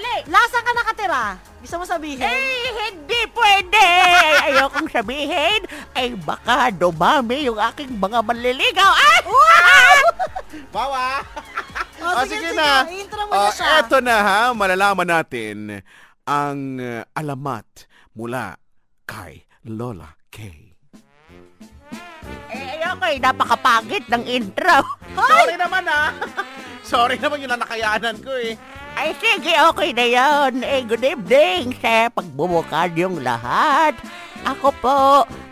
Dali! Lasang ka nakatira? Gusto mo sabihin? Eh, hindi pwede! Ayokong sabihin, ay baka dumami yung aking mga manliligaw. Ah! Bawa! Oh, Ah, sige, sige na. Intro mo na Ah, siya. eto na ha, malalaman natin ang uh, alamat mula kay Lola K. Eh, ayoko eh, napakapangit ng intro. Sorry naman ha. Sorry naman yung nanakayanan ko eh. Ay, sige, okay na yun. Eh, good evening sa pagbubukad yung lahat. Ako po,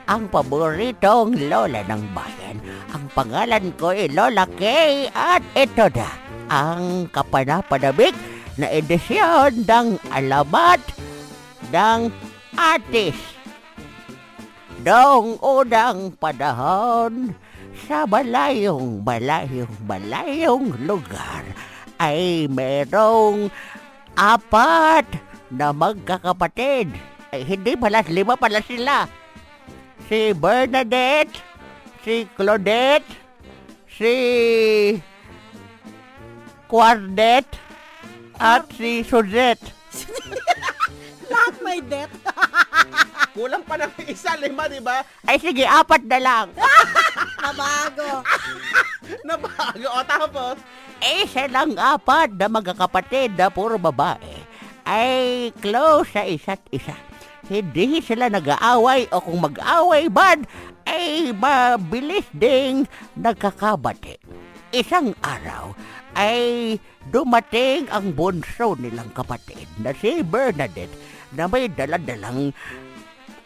ang paboritong lola ng bayan. Ang pangalan ko ay Lola Kay at ito na ang kapanapanabik na edisyon ng alamat ng artist. Noong unang panahon, sa malayong malayong malayong lugar ay merong apat na magkakapatid. Ay, hindi pala, lima pala sila. Si Bernadette, si Claudette, si Quardet, at si Suzette. Lahat may death. Kulang pa ng isa, lima, di ba? Ay sige, apat na lang. Nabago. Nabago. O tapos, Eh, silang apat na magkakapatid na puro babae ay close sa isa't isa. Hindi sila nag-aaway o kung mag-aaway man ay mabilis ding nagkakabati. Isang araw ay dumating ang bunso nilang kapatid na si Bernadette na may daladalang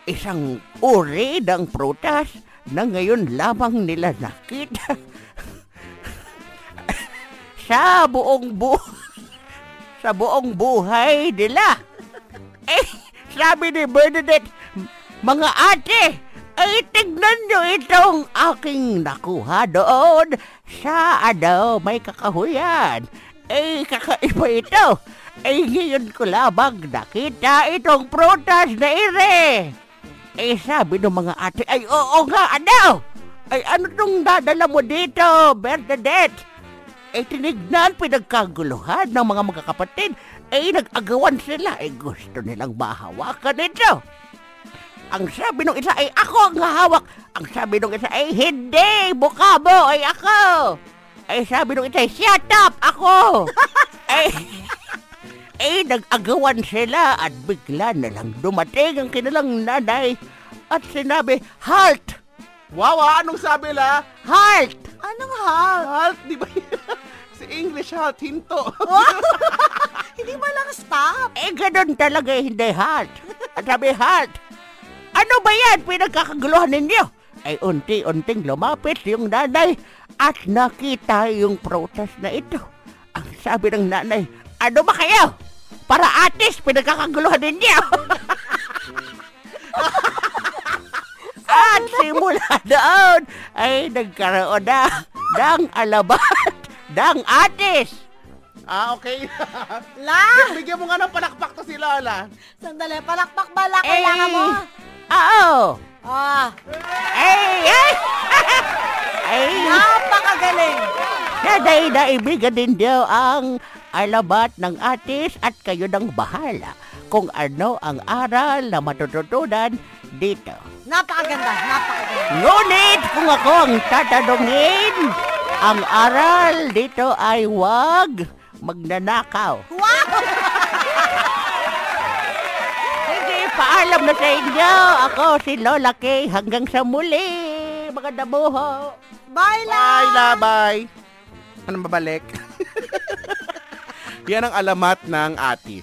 isang uri ng prutas na ngayon lamang nila nakita sa buong bu sa buong buhay nila. Eh, sabi ni Bernadette, mga ate, ay tignan nyo itong aking nakuha doon sa ano, may kakahuyan. Eh, kakaiba ito. Eh, ngayon ko labang nakita itong prutas na ire. Eh, sabi ng mga ate, ay oo nga, ano? Ay, ano tong dadala mo dito, Bernadette? Eh, tinignan, pinagkaguluhan ng mga magkakapatid. Eh, nag-agawan sila. Eh, gusto nilang mahawakan ito. Ang sabi ng isa ay ako ang hahawak. Ang sabi ng isa ay hindi, mukha mo ay ako. Ay sabi ng isa ay shut up, ako. ay, eh, nag-agawan sila at bigla na lang dumating ang kanilang nanay at sinabi, Halt! Wawa, anong sabi la? Halt! Anong hal? Halt, di ba? si English halt, hinto. Hindi mo lang stop. Eh, ganun talaga eh, hindi halt. At sabi, halt. Ano ba yan? Pinagkakaguluhan ninyo. Ay, unti-unting lumapit yung nanay at nakita yung prutas na ito. Ang sabi ng nanay, ano ba kayo? Para atis, pinagkakaguluhan ninyo. doon ay nagkaroon na ng alabat ng atis. ah, okay. La! Bigyan mo nga ng palakpak to si Lola. Sandali, palakpak bala. Kailangan mo. Oo. Ah, Ay, ay! ay, napakagaling. naday na ibigan din daw ang alabat ng atis at kayo nang bahala kung ano ang aral na matututunan dito. Napakaganda, napakaganda. Ngunit kung ako ang tatanungin, ang aral dito ay wag magnanakaw. Wow! Sige, paalam na sa inyo. Ako si Lola Kay hanggang sa muli, mga damuho. Bye, La! Bye, la, bye. Anong babalik? Yan ang alamat ng atis.